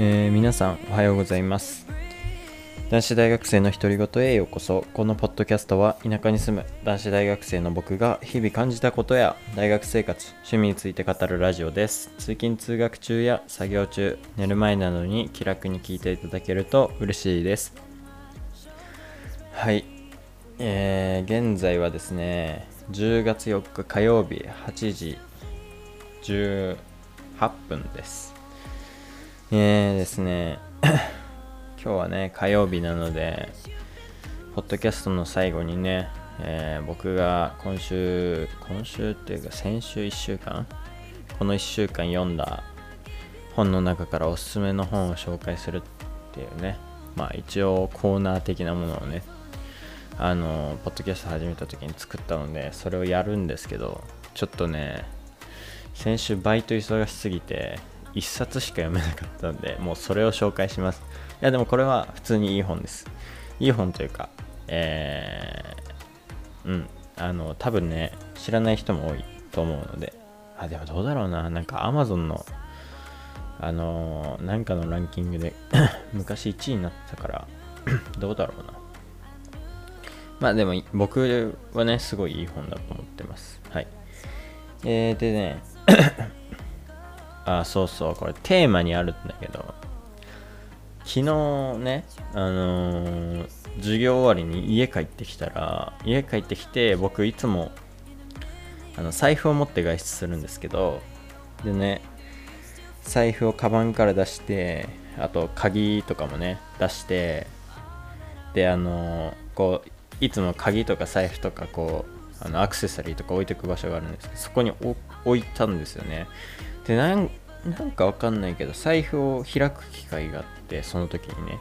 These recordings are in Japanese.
えー皆さんおはようございます。男子大学生の独り言へようこそ。このポッドキャストは田舎に住む男子大学生の僕が日々感じたことや大学生活趣味について語るラジオです。通勤通学中や作業中寝る前などに気楽に聞いていただけると嬉しいです。はい。えー、現在はですね10月4日火曜日8時18分です。えーですね 今日はね火曜日なのでポッドキャストの最後にね、えー僕が今週今週っていうか先週1週間？この1週間読んだ本の中からおすすめの本を紹介するっていうね。まあ一応コーナー的なものをねあのポッドキャスト始めた時に作ったのでそれをやるんですけどちょっとね先週バイト忙しすぎて1冊しか読めなかったんでもうそれを紹介します。いやでもこれは普通にいい本です。いい本というかえー、うんあの多分ね知らない人も多いと思うのであでもどうだろうななんか Amazon のあのーなんかのランキングで 昔1位になったから どうだろうな。まあでも僕はねすごいいい本だと思ってます。はい。えー、で ねあそうそうこれテーマにあるんだけど昨日ねあのー授業終わりに家帰ってきたら家帰ってきて僕いつもあの財布を持って外出するんですけどでね財布をカバンから出してあと鍵とかもね出してであのーこういつも鍵とか財布とかこうあのアクセサリーとか置いておく場所があるんですけどそこに置いたんですよね。でなんかわかんないけど財布を開く機会があってその時にね。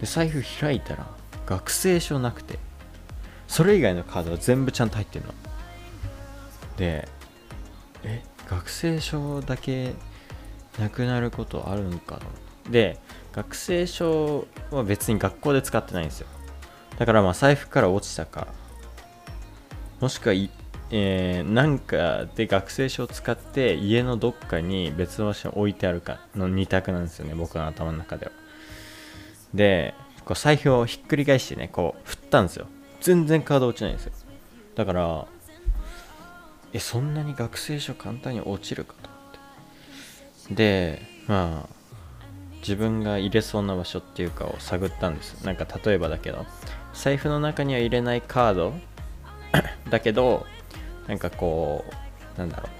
で財布開いたら学生証なくてそれ以外のカードは全部ちゃんと入ってるの。でえ学生証だけなくなることあるんかな。で学生証は別に学校で使ってないんですよ。だからまあ財布から落ちたか。もしくは、えーなんかで学生証を使って家のどっかに別の場所に置いてあるかの2択なんですよね。僕の頭の中では。でこう財布をひっくり返してねこう振ったんですよ。全然カード落ちないんですよ。だからえそんなに学生証簡単に落ちるかと思って。でまあ自分が入れそうな場所っていうかを探ったんです。なんか例えばだけど財布の中には入れないカード だけどなんかこうなんだろう。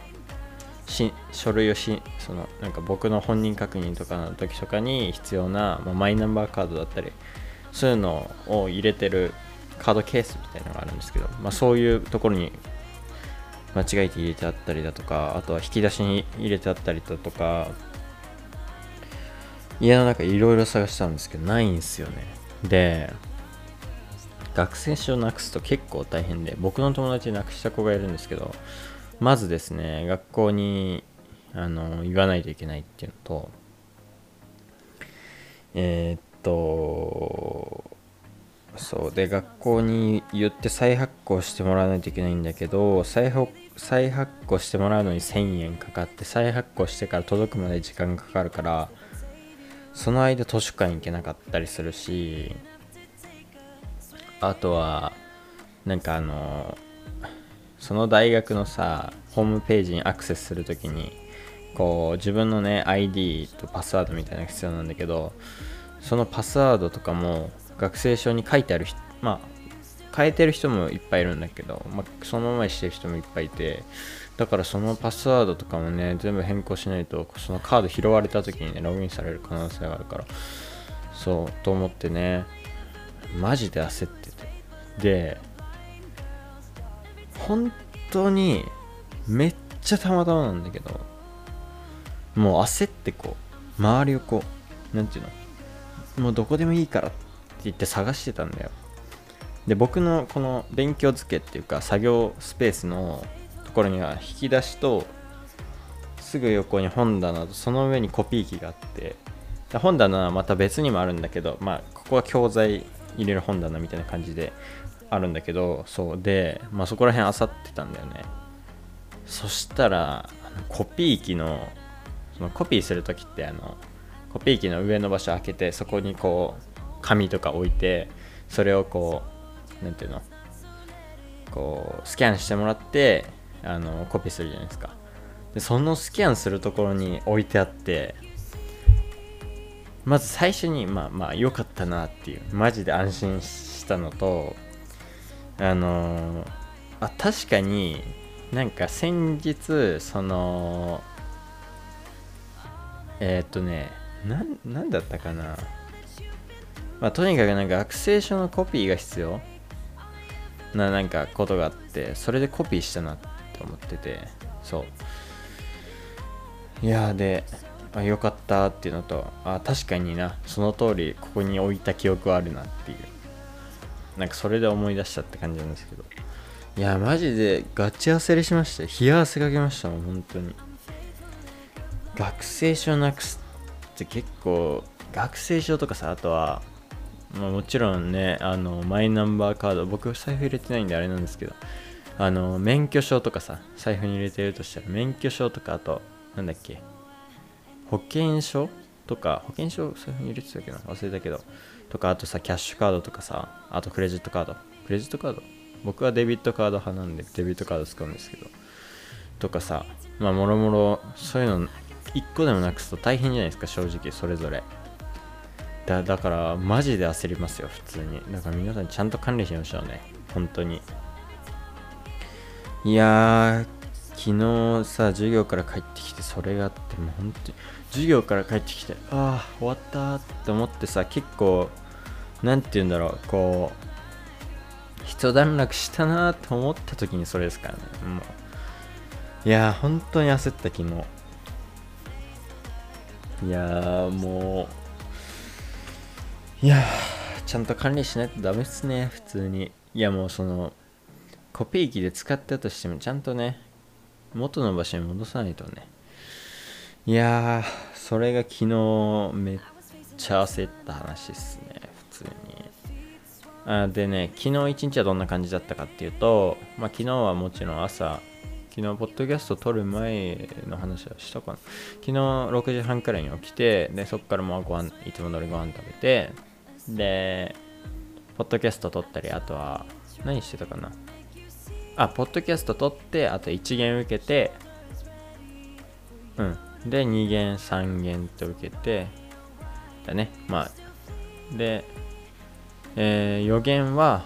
し書類をしそのなんか僕の本人確認とかの時とかに必要な、まあ、マイナンバーカードだったりそういうのを入れてるカードケースみたいなのがあるんですけど、まあ、そういうところに間違えて入れてあったりだとかあとは引き出しに入れてあったりだとか家の中いろいろ探したんですけどないんですよね。で学生証なくすと結構大変で僕の友達なくした子がいるんですけどまずですね学校にあの言わないといけないっていうのとえーっとそうで学校に言って再発行してもらわないといけないんだけど再発再発行してもらうのに1000円かかって再発行してから届くまで時間かかるからその間図書館行けなかったりするしあとはなんかあのその大学のさホームページにアクセスするときにこう自分のね ID とパスワードみたいなのが必要なんだけどそのパスワードとかも学生証に書いてある人まあ変えてる人もいっぱいいるんだけど、まあ、そのままにしてる人もいっぱいいてだからそのパスワードとかもね全部変更しないとそのカード拾われた時にねログインされる可能性があるからそうと思ってねマジで焦ってて。で本当にめっちゃたまたまなんだけどもう焦ってこう周りをこうなんていうのもうどこでもいいからって言って探してたんだよ。で僕のこの勉強机っていうか作業スペースのろには引き出しとすぐ横に本棚とその上にコピー機があって本棚はまた別にもあるんだけどまあここは教材入れる本棚みたいな感じであるんだけどそうで、まあ、そこら辺あさってたんだよね。そしたらコピー機のそのコピーする時ってあのコピー機の上の場所開けてそこにこう紙とか置いてそれをこうなんていうのこうスキャンしてもらってあのコピーするじゃないですか。でそのスキャンするところに置いてあってまず最初にまあまあ良かったなっていうマジで安心したのとあのあ確かになんか先日そのえー、っとねなんなんだったかな。まあとにかくなんか学生証のコピーが必要ななんかことがあってそれでコピーしたなって思っててそう。いやであよかったっていうのとあ確かになその通りここに置いた記憶はあるなっていう。なんかそれで思い出したって感じなんですけど。いやマジでガチ焦りしました冷や汗かけましたもん本当に。学生証なくすって結構学生証とかさあとはまあ、もちろんねあのマイナンバーカード僕財布入れてないんであれなんですけどあの免許証とかさ財布に入れてるとしたら免許証とかあとなんだっけ保険証とか保険証財布に入れてたけな忘れたけどとかあとさキャッシュカードとかさあとクレジットカード。クレジットカード？僕はデビットカード派なんでデビットカード使うんですけど。とかさまあもろもろそういうの1個でもなくすと大変じゃないですか正直それぞれ。だだからマジで焦りますよ普通に。だから皆さんちゃんと管理しましょうね本当に。いやー昨日さ授業から帰ってきてそれがあってもう本当に授業から帰ってきてああ終わったって思ってさ結構なんて言うんだろうこう一段落したなと思った時にそれですからねもう。いやー本当に焦った昨日いやーもういやーちゃんと管理しないとダメっすね普通に。いやもうそのコピー機で使ったとしてもちゃんとね元の場所に戻さないとね。いやーそれが昨日めっちゃ焦った話っすね普通に。あでね昨日一日はどんな感じだったかっていうとまあ昨日はもちろん朝昨日ポッドキャスト撮る前の話はしたかな。昨日6時半くらいに起きてでそこからもうご飯いつも通りご飯食べてでポッドキャスト撮ったりあとは何してたかな。あポッドキャスト撮ってあと1限受けてうん。で2限3限と受けてだね。まあで、えー、予言は、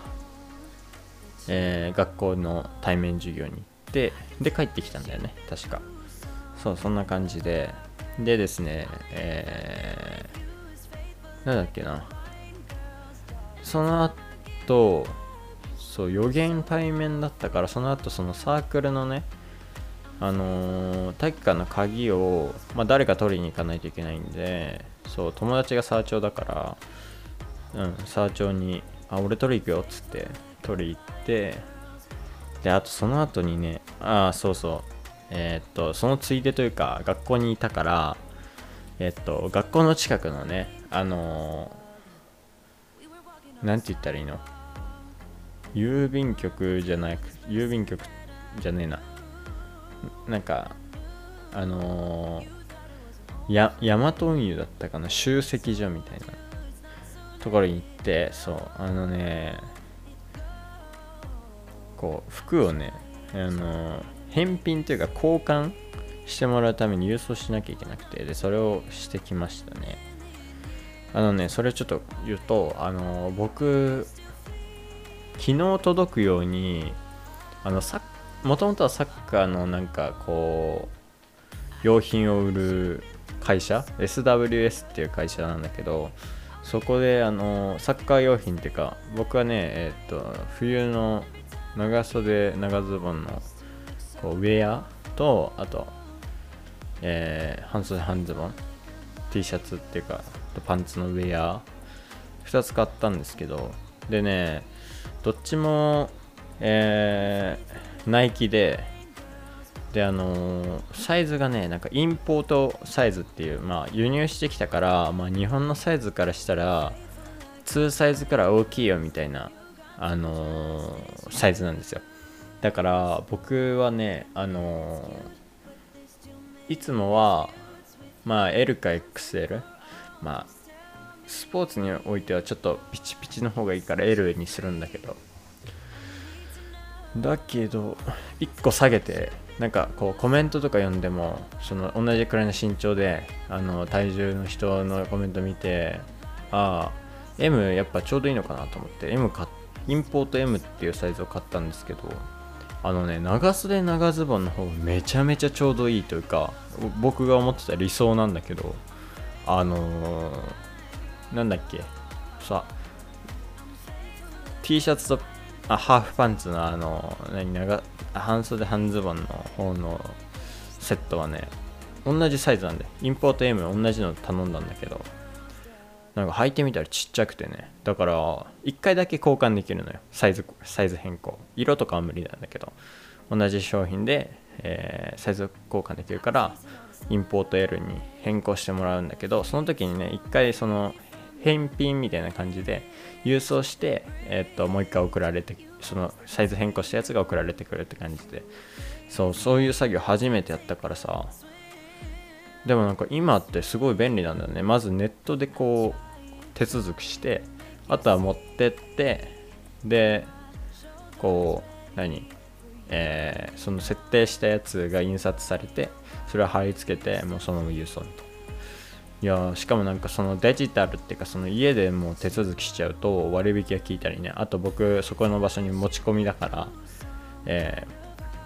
えー学校の対面授業に行ってで帰ってきたんだよね。確か。そうそんな感じで。でですねえー、なんだっけな。その後そう予言対面だったからその後そのサークルのねあのー体育館の鍵を、まあ、誰か取りに行かないといけないんでそう友達がサーチョだからうんサーチョに「あ俺取り行くよ」っつって取り行ってであとその後にねああそうそうえーっとそのついでというか学校にいたからえーっと学校の近くのねあのーて言ったらいいの？郵便局じゃなく郵便局じゃねえな。なんかあのー、や大和運輸だったかな。集積所みたいな。ところに行ってそうあのねこう服をねあのー返品というか交換してもらうために郵送しなきゃいけなくてでそれをしてきましたね。あのねそれちょっと言うとあのー僕昨日届くようにあのサもともとはサッカーのなんかこう用品を売る会社 SWS っていう会社なんだけどそこであのサッカー用品っていうか僕はねえっと冬の長袖長ズボンのこうウェアとあと、えー半袖半ズボン T シャツっていうかパンツのウェア2つ買ったんですけどでねどっちも、えーナイキでであのーサイズがねなんかインポートサイズっていうまあ輸入してきたから、まあ、日本のサイズからしたら2サイズから大きいよみたいなあのーサイズなんですよ。だから僕はねあのいつもはまあ L か XL まあスポーツにおいてはちょっとピチピチの方がいいから L にするんだけど。だけど1個下げてなんかこうコメントとか読んでもその同じくらいの身長であの体重の人のコメント見てああ M やっぱちょうどいいのかなと思って M 買インポート M っていうサイズを買ったんですけどあのね長袖長ズボンの方がめちゃめちゃちょうどいいというか僕が思ってた理想なんだけどあのーなんだっけ？さ。T シャツとあハーフパンツのあの何長半袖半ズボンの方のセットはね同じサイズなんでインポート M 同じの頼んだんだけど。なんか履いてみたらちっちゃくてね。だから1回だけ交換できるのよ。サイズサイズ変更。色とかは無理なんだけど。同じ商品で、えーサイズ交換できるからインポート L に変更してもらうんだけどその時にね1回その返品みたいな感じで郵送して、えっともう1回送られてそのサイズ変更したやつが送られてくるって感じで。そうそういう作業初めてやったからさ。でもなんか今ってすごい便利なんだよね。まずネットでこう手続きしてあとは持ってってでこう何？えーその設定したやつが印刷されてそれを貼り付けてもうそのまま郵送といやしかもなんかそのデジタルっていうかその家でもう手続きしちゃうと割引が効いたりね。あと僕そこの場所に持ち込みだから、えー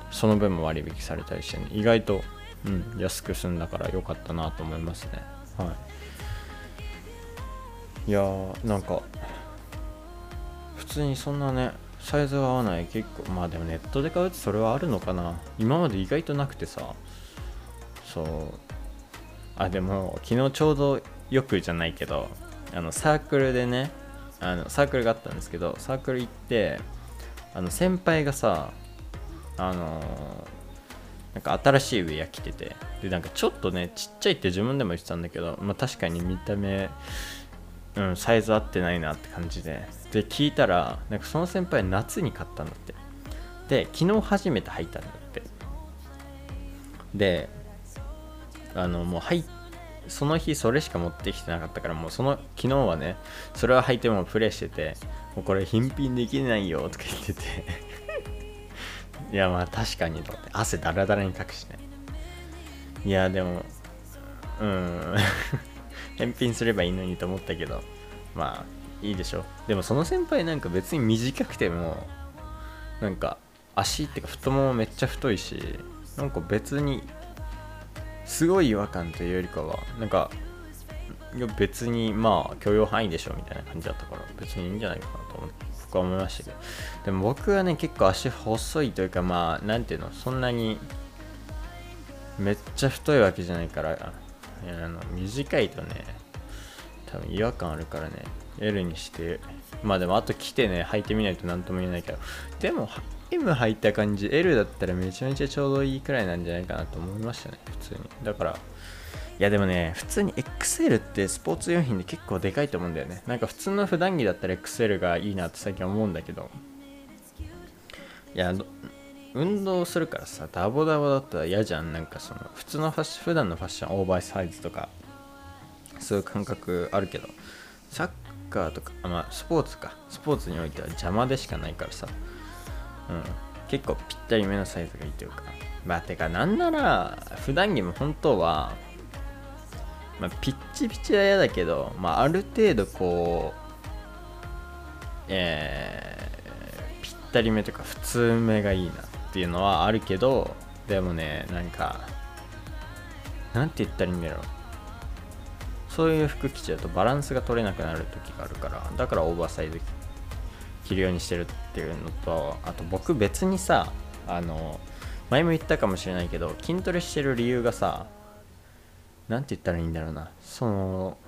その分も割引されたりしてね。意外と、うん、安く済んだから良かったなと思いますね。はい。いやーなんか普通にそんなねサイズが合わない。結構まあでもネットで買うとそれはあるのかな。今まで意外となくてさ。そう。あでも昨日ちょうどよくじゃないけどあのサークルでねあのサークルがあったんですけどサークル行ってあの先輩がさあのなんか新しいウェア着ててでなんかちょっとねちっちゃいって自分でも言ってたんだけど、まあ、確かに見た目うん、サイズ合ってないなって感じでで聞いたらなんかその先輩夏に買ったんだって。で昨日初めて履いたんだって。であのもう履いその日それしか持ってきてなかったからもうその昨日はねそれを履いてもプレイしててもうこれ返品できないよとか言ってて。いやまあ確かにと思って。汗だらだらにかくしねいやでもうん。返品すればいいのにと思ったけど。まあいいでしょでもその先輩なんか別に短くてもなんか足っていうか太ももめっちゃ太いしなんか別にすごい違和感というよりかはなんか別にまあ許容範囲でしょみたいな感じだったから別にいいんじゃないかなと思って僕は思いましたけど。でも僕はね結構足細いというかまあなんていうのそんなにめっちゃ太いわけじゃないからあの短いとね多分違和感あるからね L にして。まあでもあと来てね履いてみないと何とも言えないけど。でも M 履いた感じ L だったらめちゃめちゃちょうどいいくらいなんじゃないかなと思いましたね普通に。だからいやでもね普通に XL ってスポーツ用品で結構でかいと思うんだよね。なんか普通の普段着だったら XL がいいなって最近思うんだけど。いや運動するからさダボダボだったら嫌じゃん。なんかその普通のファッション普段のファッションオーバーサイズとかそういう感覚あるけど。サッカーとかまあスポーツか。スポーツにおいては邪魔でしかないからさ。うん。結構ぴったりめのサイズがいいというか。まあてかなんなら普段着も本当はまあピッチピチは嫌だけどまあある程度こうえー、ぴったりめとか普通めがいいなっていうのはあるけどでもねなんかなんて言ったらいいんだろう。そういう服着ちゃうとバランスが取れなくなる時があるからだからオーバーサイズ着るようにしてるっていうのとあと僕別にさあの前も言ったかもしれないけど筋トレしてる理由がさなんて言ったらいいんだろうな。その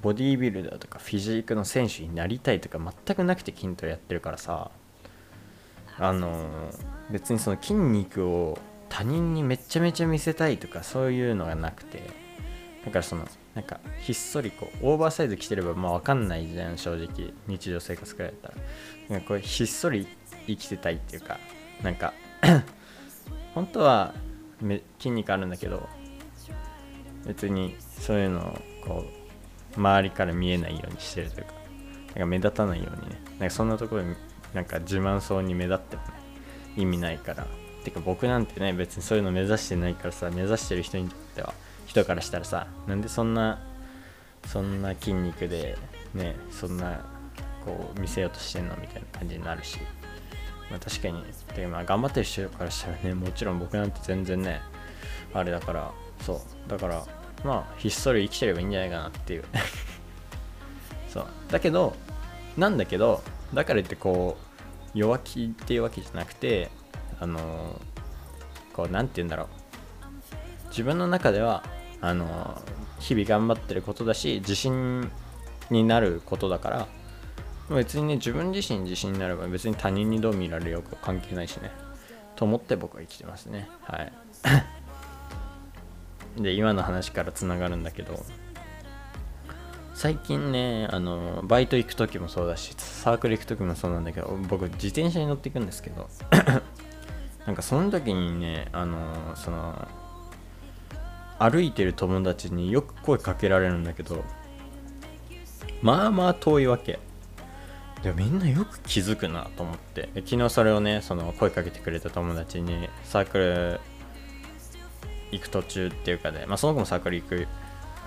ボディービルダーとかフィジークの選手になりたいとか全くなくて筋トレやってるからさあの別にその筋肉を他人にめちゃめちゃ見せたいとかそういうのがなくてだからそのなんかひっそりこうオーバーサイズ着てればまあ分かんないじゃん正直日常生活くら。いだったらなんかこれひっそり生きてたいっていうかなんか 本当は筋肉あるんだけど別にそういうのをこう周りから見えないようにしてるというかなんか目立たないようにね。なんかそんなところになんか自慢そうに目立ってもね意味ないから。てか僕なんてね別にそういうの目指してないからさ目指してる人にとっては人からしたらさなんでそんなそんな筋肉でねそんなこう見せようとしてんの？みたいな感じになるし、まあ、確かにで、まあ、頑張ってる人からしたらねもちろん僕なんて全然ねあれだからそう。だからまあひっそり生きてればいいんじゃないかなっていう。そう。だけどなんだけどだから言ってこう弱気っていうわけじゃなくてあのこうなんて言うんだろう。自分の中ではあの日々頑張ってることだし自信になることだから別にね自分自身自信になれば別に他人にどう見られようか関係ないしねと思って僕は生きてますね。はい。で今の話からつながるんだけど最近ねあのバイト行く時もそうだしサークル行く時もそうなんだけど僕自転車に乗っていくんですけど なんかその時にねあのその歩いてる友達によく声かけられるんだけどまあまあ遠いわけ。でもみんなよく気づくなと思って。昨日それをねその声かけてくれた友達にサークル行く途中っていうかで、まあ、その子もサークル行く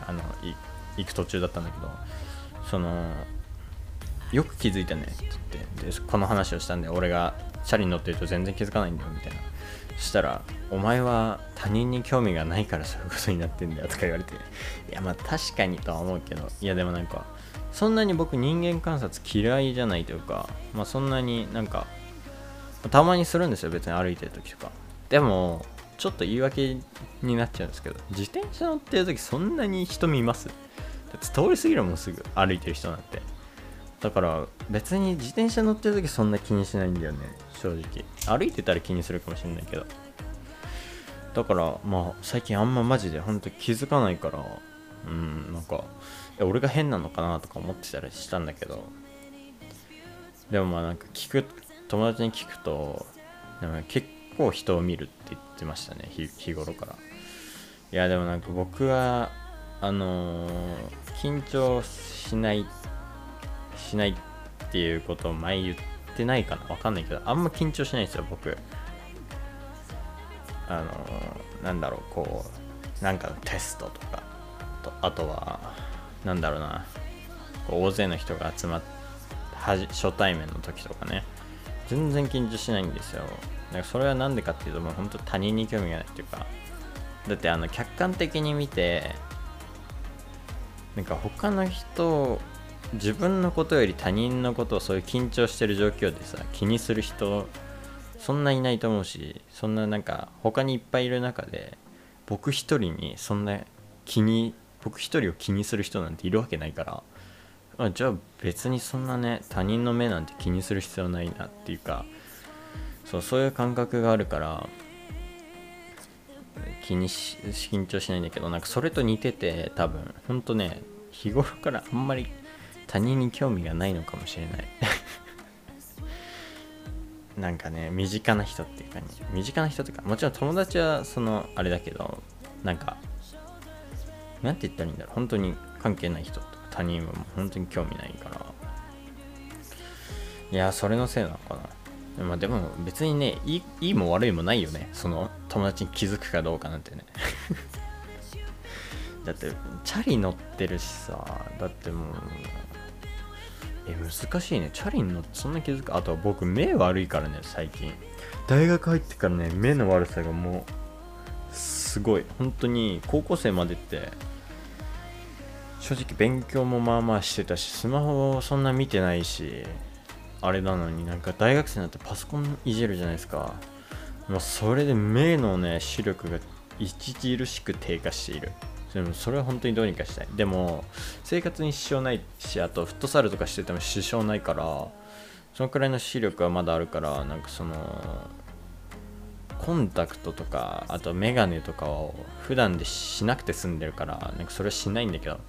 あの行く途中だったんだけどそのよく気づいたねって言ってでこの話をしたんで俺がチャリに乗ってると全然気づかないんだよみたいな。したら「お前は他人に興味がないからそういうことになってんだよ」とか言われていやまあ確かにとは思うけどいやでもなんかそんなに僕人間観察嫌いじゃないというかまあそんなになんかたまにするんですよ別に歩いてる時とか。でもちょっと言い訳になっちゃうんですけど自転車乗ってる時そんなに人見ます？だって通り過ぎるもんすぐ歩いてる人なんて。だから別に自転車乗ってる時そんな気にしないんだよね正直。歩いてたら気にするかもしれないけど。だからまあ最近あんまマジで本当気づかないからうんなんか俺が変なのかなとか思ってたりしたんだけど。でもまあなんか聞く友達に聞くとでも結構人を見るって言ってましたね日日頃から。いやでもなんか僕はあのー緊張しないしないっていうことを前言ってないかな？わかんないけどあんま緊張しないですよ僕。あのーなんだろうこうなんかのテストとかとあとはなんだろうなこう大勢の人が集まって初対面の時とかね。全然緊張しないんですよ。だかそれは何でかっていうともう本当他人に興味がないっていうか。だってあの客観的に見てなんか他の人自分のことより他人のことをそういう緊張してる状況でさ気にする人そんないないと思うしそんななんか他にいっぱいいる中で僕一人にそんな気に僕一人を気にする人なんているわけないからあじゃあ別にそんなね他人の目なんて気にする必要ないなっていうかそうそういう感覚があるから気にし緊張しないんだけどなんかそれと似てて多分。ほんとね日頃からあんまり他人に興味がないのかもしれない。なんかね身近な人っていうか、ね、身近な人っていうかもちろん友達はそのあれだけどなんかなんて言ったらいいんだろう。本当に関係ない人とか他人はもう本当に興味ないから。いやそれのせいなのかな。まあでも別にねいいいいも悪いもないよね。その友達に気づくかどうかなんてね。だってチャリ乗ってるしさだってもうえ難しいね。チャリに乗ってそんな気づく？あとは僕目悪いからね最近。大学入ってからね目の悪さがもうすごい。本当に高校生までって正直勉強もまあまあしてたしスマホをそんな見てないしあれなのになんか大学生になってパソコンいじるじゃないですか。もうそれで目のね視力が著しく低下している。でもそれは本当にどうにかしたい。でも生活に支障ないしあとフットサルとかしてても支障ないからそのくらいの視力はまだあるからなんかそのコンタクトとかあとメガネとかを普段でしなくて済んでるからなんかそれはしないんだけど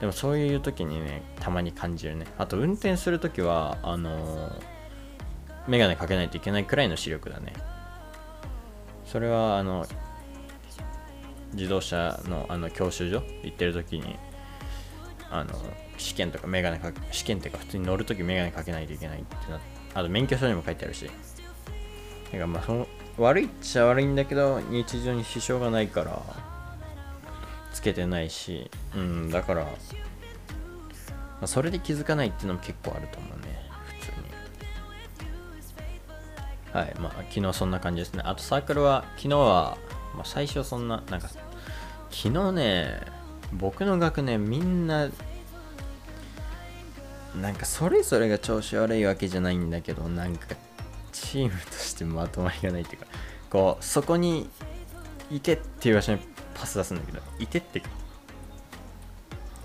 でもそういう時にねたまに感じるね。あと運転する時はあの眼鏡かけないといけないくらいの視力だね。それはあの自動車のあの教習所行ってる時にあの試験とかメガネかけ試験っていうか普通に乗るときメガネかけないといけないってなあと免許証にも書いてあるし。だからまあその悪いっちゃ悪いんだけど日常に支障がないからつけてないし。うんだから、まあ、それで気づかないっていうのも結構あると思うね。普通に。はいまあ昨日そんな感じですね。あとサークルは昨日は、まあ、最初そんななんか昨日ね僕の学年みんななんかそれぞれが調子悪いわけじゃないんだけどなんかチームとしてまとまりがないっていうかこうそこにいてっていう場所にパス出すんだけどいてって。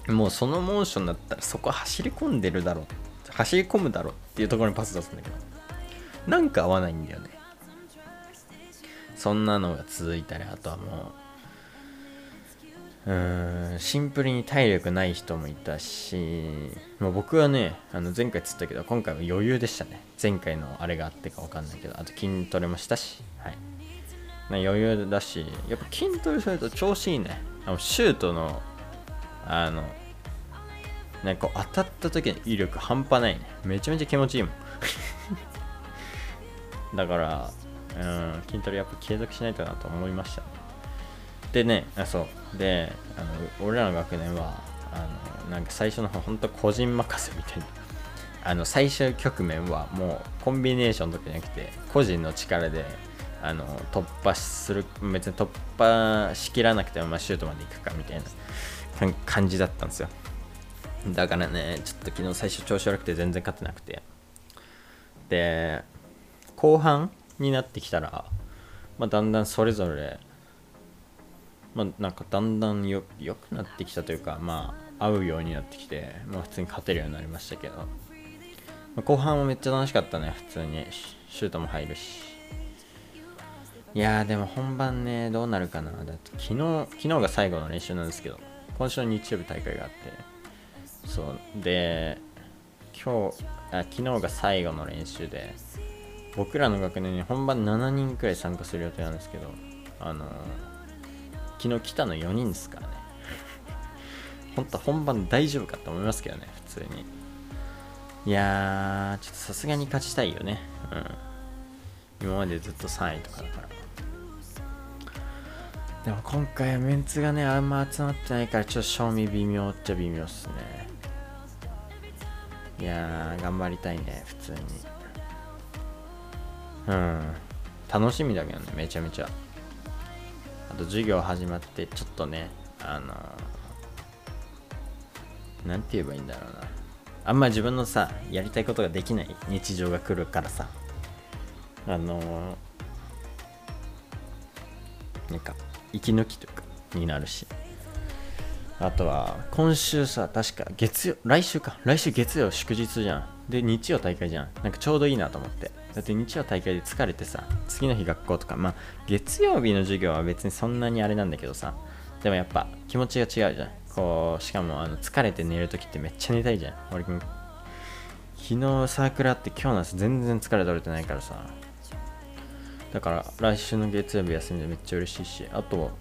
もうそのモーションだったらそこ走り込んでるだろう走り込むだろうっていうところにパス出すんだけどなんか合わないんだよね。そんなのが続いたりあとはもううーんシンプルに体力ない人もいたし、まあ、僕はねあの前回つったけど今回は余裕でしたね。前回のあれがあってか分かんないけどあと筋トレもしたし、はい、ま余裕だしやっぱ筋トレすると調子いいね。あのシュートのあのなんかこう当たった時の威力半端ないね。めちゃめちゃ気持ちいいもん。だからうん筋トレやっぱ継続しないとなと思いました。でねあそう。であの俺らの学年はあのなんか最初の方本当個人任せみたいな。あの最終局面はもうコンビネーションとかじゃなくて個人の力であの突破する別に突破しきらなくてもまあシュートまで行くかみたいな感じだったんですよ。だからねちょっと昨日最初調子悪くて全然勝てなくて。で後半になってきたら、まあ、だんだんそれぞれまあ、なんかだんだんよ良くなってきたというか、まあ、合うようになってきて、まあ、普通に勝てるようになりましたけど、まあ、後半もめっちゃ楽しかったね、普通に。シュートも入るし。いやー、でも本番ね、どうなるかな。だって昨日、昨日が最後の練習なんですけど、今週の日曜日大会があって、そう、で、今日、あ昨日が最後の練習で、僕らの学年に本番7人くらい参加する予定なんですけど、あのー昨日来たの4人ですからね。本当本番大丈夫かと思いますけどね普通に。いやーちょっとさすがに勝ちたいよね。うん。今までずっと3位とかだから。でも今回はメンツがねあんま集まってないからちょっと賞味微妙っちゃ微妙っすね。いやー頑張りたいね普通に。うん。楽しみだけどねめちゃめちゃ。あと授業始まってちょっとねあのなんて言えばいいんだろうな。あんま自分のさやりたいことができない日常が来るからさ。あのなんか息抜きというかになるし。あとは今週さ確か月曜来週か。来週月曜祝日じゃん。で日曜大会じゃん。なんかちょうどいいなと思って。だって日曜大会で疲れてさ次の日学校とかまあ月曜日の授業は別にそんなにあれなんだけどさでもやっぱ気持ちが違うじゃん。こうしかもあの疲れて寝るときってめっちゃ寝たいじゃん。俺昨日サークルあって今日の朝全然疲れ取れてないからさ。だから来週の月曜日休みでめっちゃ嬉しいしあと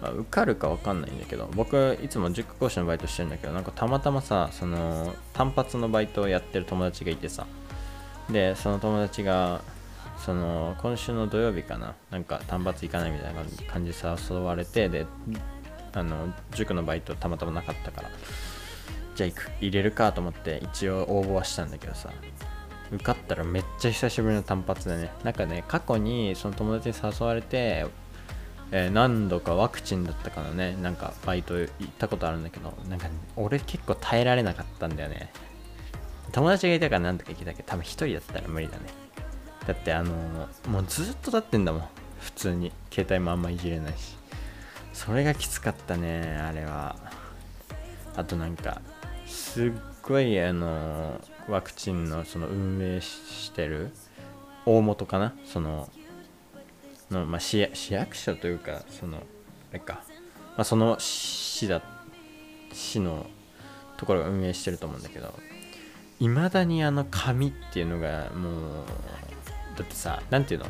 まあ、受かるか分かんないんだけど僕いつも塾講師のバイトしてるんだけどなんかたまたまさその単発のバイトをやってる友達がいてさでその友達がその今週の土曜日かななんか単発行かないみたいな感じで誘われてであの塾のバイトたまたまなかったからじゃあ行く入れるかと思って一応応募はしたんだけどさ受かったらめっちゃ久しぶりの単発でねなんかね過去にその友達に誘われてえー、何度かワクチンだったからねなんかバイト行ったことあるんだけどなんか俺結構耐えられなかったんだよね。友達がいたからなんとか行けたけど多分一人だったら無理だね。だってあのー、もうずっと立ってんだもん。普通に。携帯もあんまいじれないし。それがきつかったねあれは。あとなんかすっごいあのー、ワクチンのその運営してる大元かな？そのの、まあ、市市役所というかそのあれか、まあ、その市だ市のところが運営してると思うんだけど。いまだにあの紙っていうのがもうだってさ何ていうの？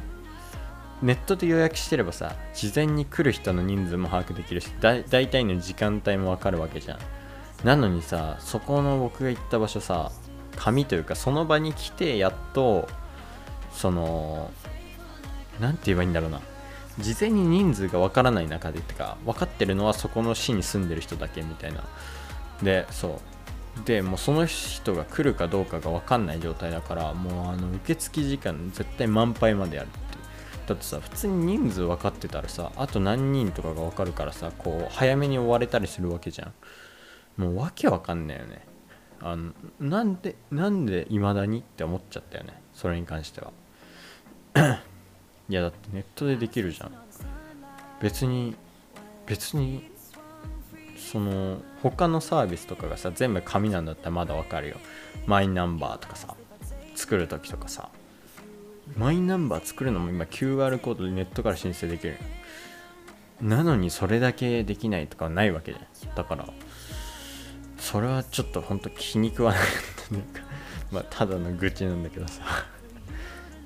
ネットで予約してればさ事前に来る人の人数も把握できるしだ大体の時間帯も分かるわけじゃん。なのにさそこの僕が行った場所さ紙というかその場に来てやっとその何て言えばいいんだろうな。事前に人数が分からない中でってか分かってるのはそこの市に住んでる人だけみたいな。でそう。でもうその人が来るかどうかが分かんない状態だからもうあの受付時間絶対満杯までやるってだってさ普通に人数分かってたらさあと何人とかが分かるからさこう早めに終われたりするわけじゃん。もうわけわかんないよね。あのなんでなんで未だにって思っちゃったよね。それに関しては。いやだってネットでできるじゃん。別に別にその他のサービスとかがさ全部紙なんだったらまだわかるよ。マイナンバーとかさ作る時とかさ。マイナンバー作るのも今 QR コードでネットから申請できるなのにそれだけできないとかはないわけじゃん。だからそれはちょっとほんと気に食わないというかまあただの愚痴なんだけどさ。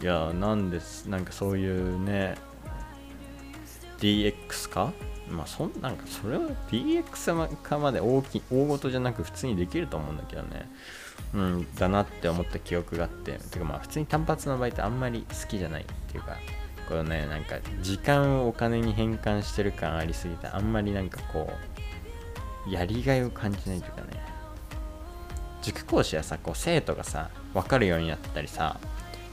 いやなんですなんかそういうね DX 化まあそんなんかそれは DX 化まで大き大ごとじゃなく普通にできると思うんだけどね。うんだなって思った記憶があって。てかまあ普通に単発の場合ってあんまり好きじゃないっていうかこのねなんか時間をお金に変換してる感ありすぎてあんまりなんかこうやりがいを感じないというかね。塾講師はさこう生徒がさ分かるようになったりさ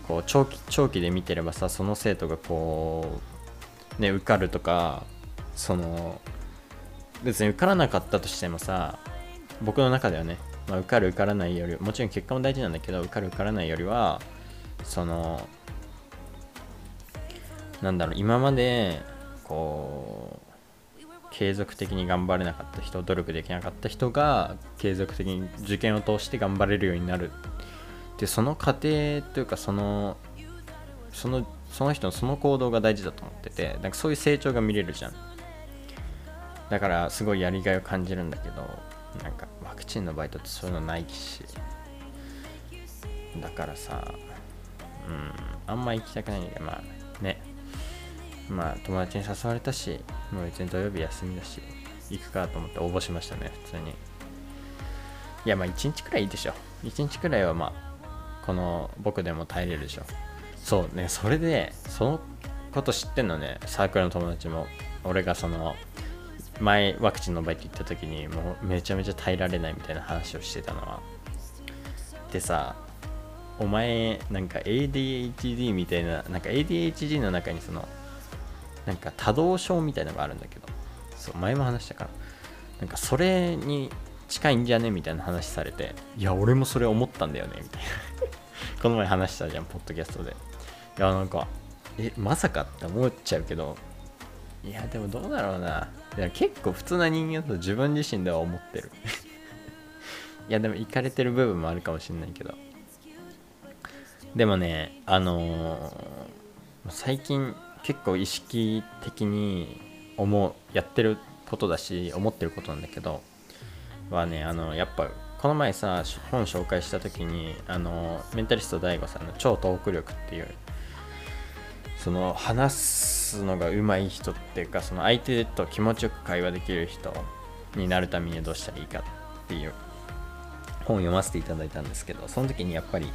こう長期長期で見てればさその生徒がこうね受かるとかその別に受からなかったとしてもさ僕の中ではね、まあ、受かる受からないよりもちろん結果も大事なんだけど受かる受からないよりはそのなんだろう今までこう継続的に頑張れなかった人努力できなかった人が継続的に受験を通して頑張れるようになる。でその過程というかそのそのその人のその行動が大事だと思っててなんかそういう成長が見れるじゃん。だからすごいやりがいを感じるんだけどなんかワクチンのバイトってそういうのないし。だからさうんあんま行きたくない。んでまあね。まあ友達に誘われたしもう別に土曜日休みだし行くかと思って応募しましたね普通に。いやまあ1日くらいいいでしょ。1日くらいはまあこの僕でも耐えれるでしょ。そうねそれでそのこと知ってんのねサークルの友達も。俺がその前ワクチンのバイト行った時にもうめちゃめちゃ耐えられないみたいな話をしてたのは。でさお前なんか ADHD みたいななんか ADHD の中にそのなんか多動症みたいなのがあるんだけど。そう前も話したからなんかそれに近いんじゃねみたいな話されていや俺もそれ思ったんだよねみたいな。この前話したじゃんポッドキャストで。いやなんかえまさかって思っちゃうけど。いやでもどうだろうな。いや結構普通な人間だと自分自身では思ってる。いやでもいかれてる部分もあるかもしれないけど。でもねあのー最近結構意識的に思うやってることだし思ってることなんだけどはねあのやっぱこの前さ本紹介した時にあのメンタリスト DAIGO さんの超トーク力っていうその話すのが上手い人っていうかその相手と気持ちよく会話できる人になるためにどうしたらいいかっていう本を読ませていただいたんですけどその時にやっぱり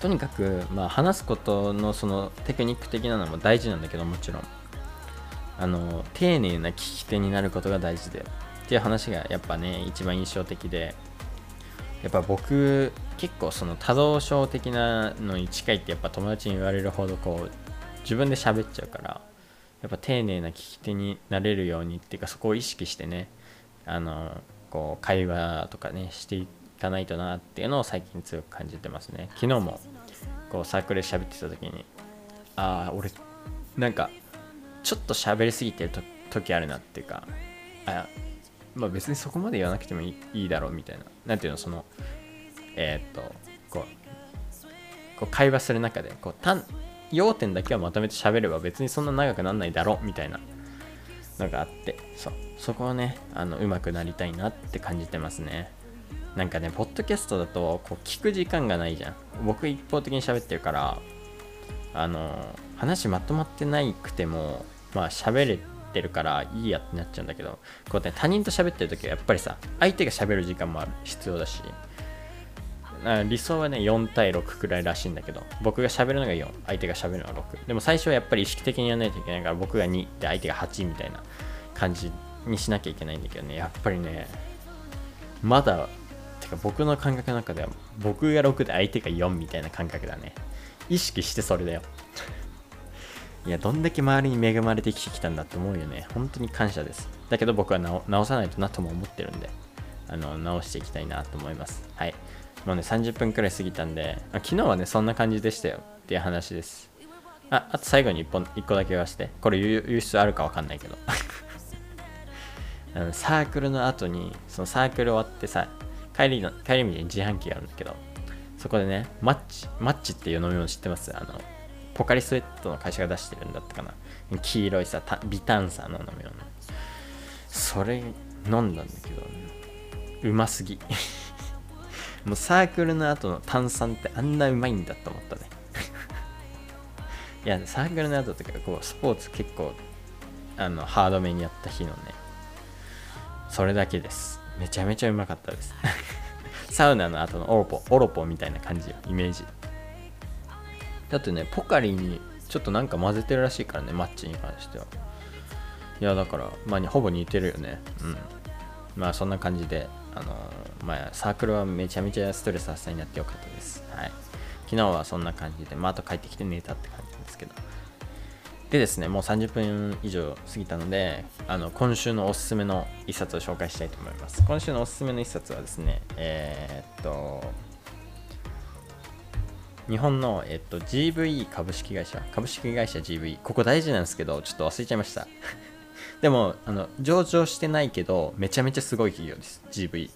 とにかく、まあ、話すことのそのテクニック的なのも大事なんだけどもちろん。あの丁寧な聞き手になることが大事で。っていう話がやっぱね一番印象的で。やっぱ僕結構その多動症的なのに近いってやっぱ友達に言われるほどこう自分で喋っちゃうからやっぱ丁寧な聞き手になれるようにっていうかそこを意識してねあのこう会話とかねしていかないとなっていうのを最近強く感じてますね。昨日もこうサークルで喋ってた時にああ俺なんかちょっと喋りすぎてる時あるなっていうかあまあ別にそこまで言わなくてもいいだろうみたいな。なんていうのそのえーっとこうこう会話する中でこう単要点だけをまとめて喋れば別にそんな長くなんないだろうみたいなのがあってそう。そこはねあの上手くなりたいなって感じてますね。なんかねポッドキャストだとこう聞く時間がないじゃん。僕一方的に喋ってるからあの話まとまってないくてもまあ喋れてるからいいやってなっちゃうんだけどこうね他人と喋ってる時はやっぱりさ相手が喋る時間もある。必要だし。理想はね4対6くらいらしいんだけど僕が喋るのが4相手が喋るのが6でも最初はやっぱり意識的にやらないといけないから僕が2で相手が8みたいな感じにしなきゃいけないんだけどね。やっぱりねまだてか僕の感覚の中では僕が6で相手が4みたいな感覚だね。意識してそれだよ。いやどんだけ周りに恵まれて生きてきたんだって思うよね。本当に感謝です。だけど僕は直直さないとなとも思ってるんであの直していきたいなと思います。はい。もうね30分くらい過ぎたんであ昨日はねそんな感じでしたよ。っていう話です。ああと最後に1本1個だけ言わして。これ言う言う必要あるか分かんないけど。あのサークルの後にそのサークル終わってさ帰りの帰り道に自販機があるんだけどそこでねマッチマッチっていう飲み物知ってます？あのポカリスエットの会社が出してるんだったかな。黄色いさた微炭酸の飲み物。それ飲んだんだけど、ね。うますぎ。もうサークルの後の炭酸ってあんなうまいんだと思ったね。いやサークルの後とかこうスポーツ結構あのハードめにやった日のね。それだけです。めちゃめちゃうまかったです。サウナの後のオロポオロポみたいな感じよ。イメージ。だってねポカリにちょっとなんか混ぜてるらしいからねマッチに関しては。いやだからまあほぼ似てるよね。うん。まあそんな感じであのまあサークルはめちゃめちゃストレス発散になってよかったです。はい。昨日はそんな感じでまああと帰ってきて寝たって感じですけど。でですねもう30分以上過ぎたのであの今週のおすすめの一冊を紹介したいと思います。今週のおすすめの一冊はですねえーっと日本の、えっと、GVE 株式会社。株式会社 GVE ここ大事なんですけどちょっと忘れちゃいました。でもあの上場してないけどめちゃめちゃすごい企業です。GVE、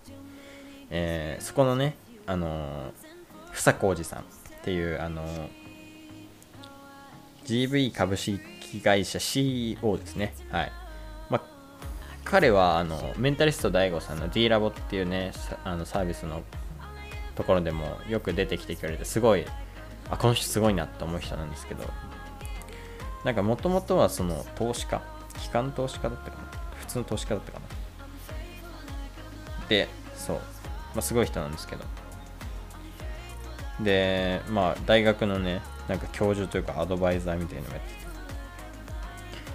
えーそこのねあの房浩二さんっていうあの GVE 株式会社 CEO ですね。はい。ま、彼はあのメンタリスト DAIGO さんの D ラボっていうね、あのサービスのところでもよく出てきてくれて、すごい、あ、この人すごいなと思う人なんですけど、なんかもともとはその投資家、機関投資家だったかな？普通の投資家だったかな？で、そう。まあ、すごい人なんですけど。で、まあ、大学のね、なんか教授というかアドバイザーみたいなのをやってて。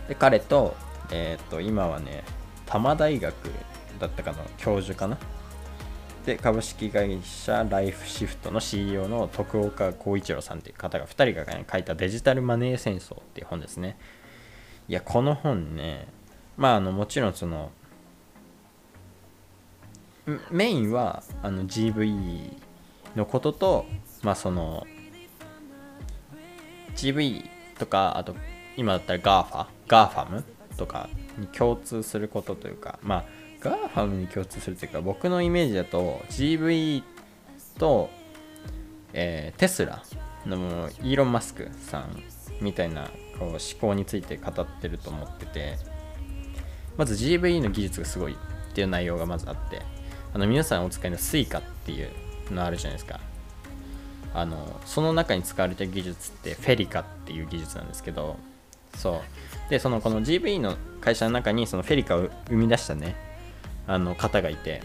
で、彼と、えっ、と、今はね、多摩大学だったかな、教授かな？で、株式会社ライフシフトの CEO の徳岡浩一郎さんっていう方が2人が、書いたデジタルマネー戦争っていう本ですね。いや、この本ね、まあ、あの、もちろんその、メインはあの GV のことと、まあその GV とかあと今だったら GAFA、GAFAM とかに共通することというか、まあ GAFAM に共通するというか僕のイメージだと GV と、えーテスラのイーロン・マスクさんみたいなこう思考について語ってると思っててまず GV の技術がすごいっていう内容がまずあってあの皆さんお使いの Suica っていうのあるじゃないですか。あのその中に使われてる技術ってフェリカっていう技術なんですけどそう。でそのこの GV の会社の中にそのフェリカを生み出したねあの方がいて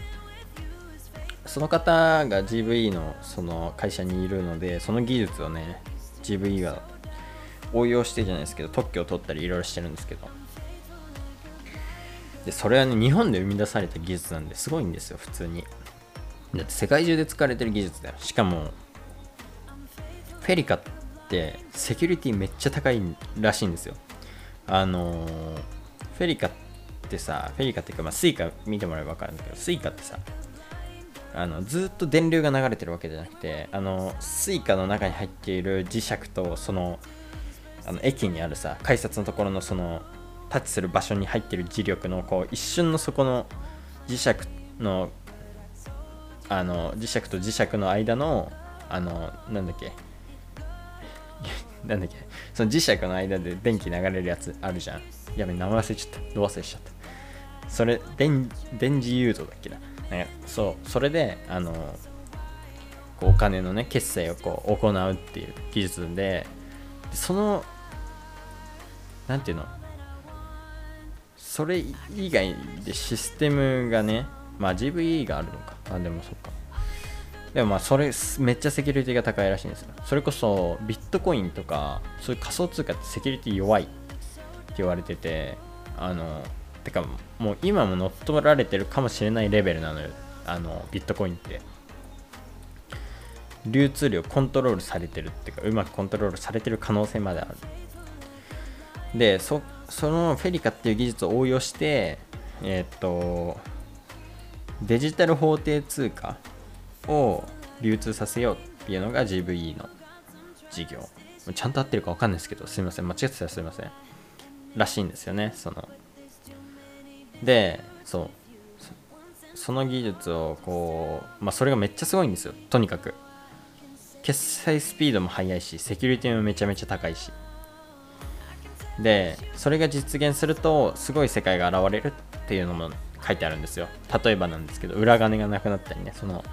その方が GVE のその会社にいるのでその技術をね GVE が応用してじゃないですけど特許を取ったりいろいろしてるんですけど。でそれはね日本で生み出された技術なんですごいんですよ普通に。だって世界中で使われてる技術だよ。しかもフェリカってセキュリティめっちゃ高いらしいんですよ。あのフェリカってさフェリカっていうか、まあ、スイカ見てもらえば分かるんだけどスイカってさあのずっと電流が流れてるわけじゃなくてあのスイカの中に入っている磁石とそのあの駅にあるさ改札のところのそのタッチする場所に入ってる磁力のこう一瞬のそこの磁石のあの磁石と磁石の間のあのなんだっけ なんだっけその磁石の間で電気流れるやつあるじゃん。やべ名前忘れちゃった。どう忘れしちゃった？それ電電磁誘導だっけな。ねそうそれであのこうお金のね決済をこう行うっていう技術でそのなんていうの？それ以外でシステムがねまあ GVE があるのか。あでもそっか。でもまあそれめっちゃセキュリティが高いらしいんですよ。それこそビットコインとかそういう仮想通貨ってセキュリティ弱いって言われててあのてかもう今も乗っ取られてるかもしれないレベルなのよ。あのビットコインって。流通量コントロールされてるっていうかうまくコントロールされてる可能性まである。でそそのフェリカっていう技術を応用してえーっとデジタル法定通貨を流通させようっていうのが GVE の事業。ちゃんと合ってるか分かんないですけどすいません。間違ってたらすいません。らしいんですよねその。でそうその技術をこうまあそれがめっちゃすごいんですよ。とにかく。決済スピードも速いしセキュリティもめちゃめちゃ高いし。でそれが実現するとすごい世界が現れるっていうのも書いてあるんですよ。例えばなんですけど裏金がなくなったりねその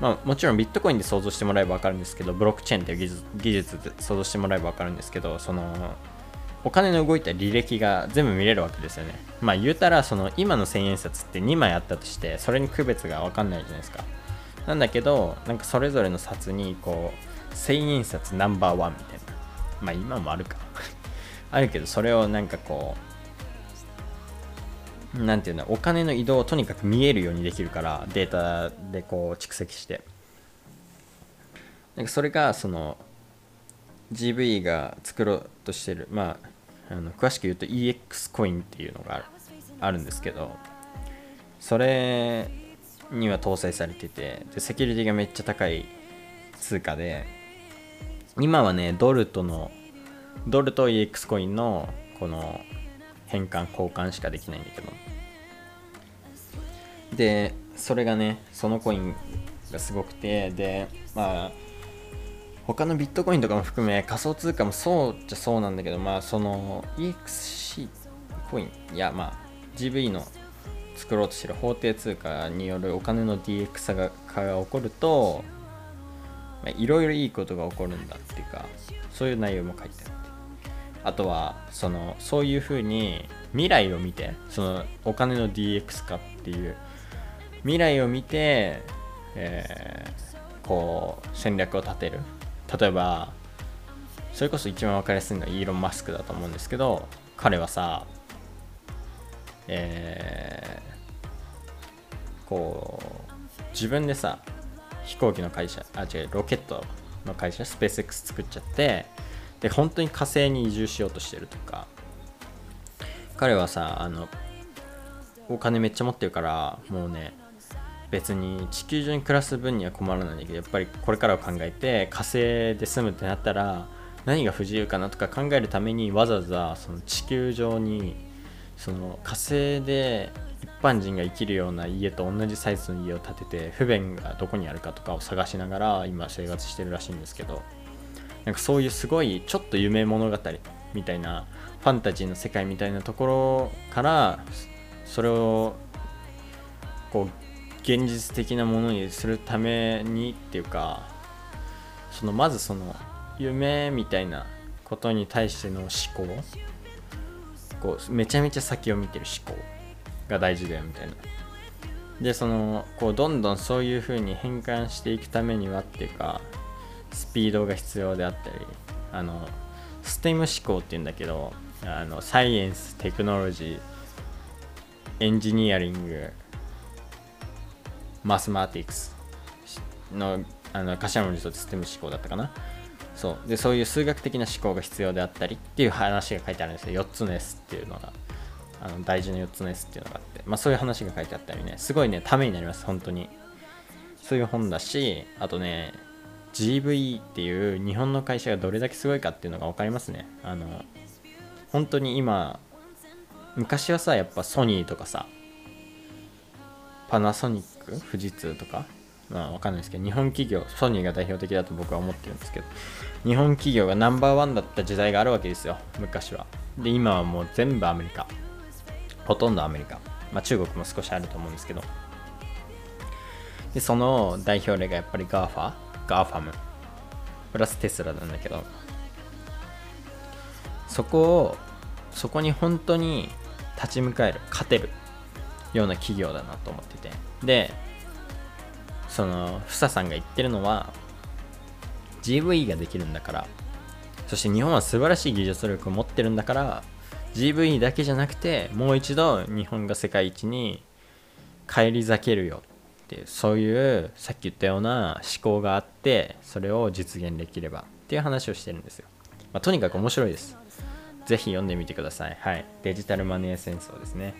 まあ、もちろんビットコインで想像してもらえば分かるんですけどブロックチェーンっていう技術技術で想像してもらえば分かるんですけどそのお金の動いた履歴が全部見れるわけですよね。まあ言うたらその今の千円札って2枚あったとしてそれに区別が分かんないじゃないですか。なんだけどなんかそれぞれの札にこう千円札ナンバーワンみたいな。まあ今もあるか。あるけどそれをなんかこうなんていうんだお金の移動をとにかく見えるようにできるからデータでこう蓄積して。なんかそれがその GVE が作ろうとしてる。まああの詳しく言うと EX コインっていうのがあるんですけどそれには搭載されててでセキュリティがめっちゃ高い通貨で今はねドルとのドルと EX コインのこの変換交換しかできないんだけどでそれがねそのコインがすごくてでまあ他のビットコインとかも含め仮想通貨もそうじゃそうなんだけどまあその EXC コインやまあ GV の作ろうとしてる法定通貨によるお金の DX 化が起こるといろいろいいことが起こるんだっていうかそういう内容も書いてあってあとはそのそういうふうに未来を見てそのお金の DX 化っていう未来を見て、えーこう戦略を立てる。例えばそれこそ一番分かりやすいのはイーロン・マスクだと思うんですけど彼はさえーこう自分でさ飛行機の会社あ違うロケットの会社スペース X 作っちゃってで本当に火星に移住しようとしてるとか彼はさあのお金めっちゃ持ってるからもうね別に地球上に暮らす分には困らないんだけどやっぱりこれからを考えて火星で住むってなったら何が不自由かなとか考えるためにわざわざその地球上にその火星で一般人が生きるような家と同じサイズの家を建てて不便がどこにあるかとかを探しながら今生活してるらしいんですけどなんかそういうすごいちょっと夢物語みたいなファンタジーの世界みたいなところからそれをこう現実的なものにするためにっていうかそのまずその夢みたいなことに対しての思考。こうめちゃめちゃ先を見てる思考が大事だよみたいな。でそのこうどんどんそういう風に変換していくためにはっていうかスピードが必要であったりあのステム思考っていうんだけどあのサイエンステクノロジーエンジニアリングマスマーティクスのあの頭文字とステム思考だったかな。そう。でそういう数学的な思考が必要であったりっていう話が書いてあるんですよ。4つの S っていうのが。あの大事な4つの S っていうのがあって、まあ、そういう話が書いてあったりね。すごいねためになります。本当に。そういう本だしあとね GVE っていう日本の会社がどれだけすごいかっていうのが分かりますね。あの本当に今昔はさやっぱソニーとかさパナソニック富士通とかまあわかんないですけど日本企業ソニーが代表的だと僕は思ってるんですけど日本企業がナンバーワンだった時代があるわけですよ昔は。で今はもう全部アメリカ。ほとんどアメリカ。まあ中国も少しあると思うんですけど。でその代表例がやっぱり GAFA ガーファム。プラステスラなんだけど。そこをそこに本当に立ち向かえる勝てるような企業だなと思ってて。でそのフサさんが言ってるのは GVE ができるんだからそして日本は素晴らしい技術力を持ってるんだから GVE だけじゃなくてもう一度日本が世界一に返り咲けるよっていうそういうさっき言ったような思考があってそれを実現できればっていう話をしてるんですよ、まあ、とにかく面白いです。ぜひ読んでみてください。はい。デジタルマネー戦争ですね。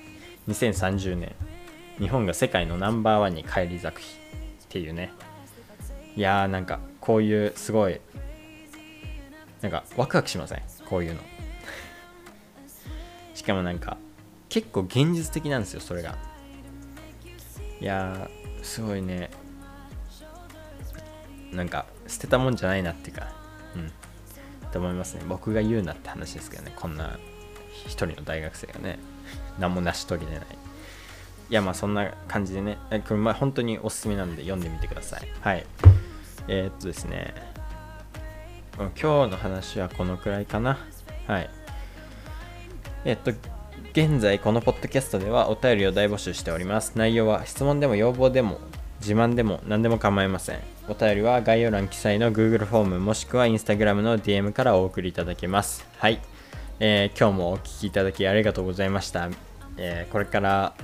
2030年日本が世界のナンバーワンに返り咲く日っていうね。いやーなんかこういうすごいなんかワクワクしません？こういうの。しかもなんか結構現実的なんですよそれが。いやすごいね。なんか捨てたもんじゃないなっていうか。うん。と思いますね。僕が言うなって話ですけどね。こんな一人の大学生がね何も成し遂げてない。いやまあそんな感じでね。これ本当におすすめなんで読んでみてください。はい。えー、っとですね。今日の話はこのくらいかな。はい。えっと現在このポッドキャストではお便りを大募集しております。内容は質問でも要望でも自慢でも何でも構いません。お便りは概要欄記載の Google フォームもしくは Instagram の DM からお送りいただけます。はい、えー今日もお聞きいただきありがとうございました、えーこれから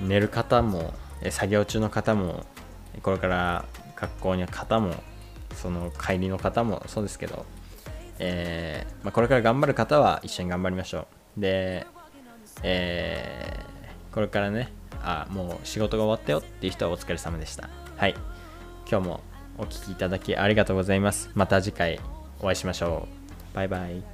寝る方も作業中の方もこれから学校に方もその帰りの方もそうですけど、えーまあ、これから頑張る方は一緒に頑張りましょう。で、えーこれからねあもう仕事が終わったよっていう人はお疲れ様でした。はい。今日もお聴きいただきありがとうございます。また次回お会いしましょう。バイバイ。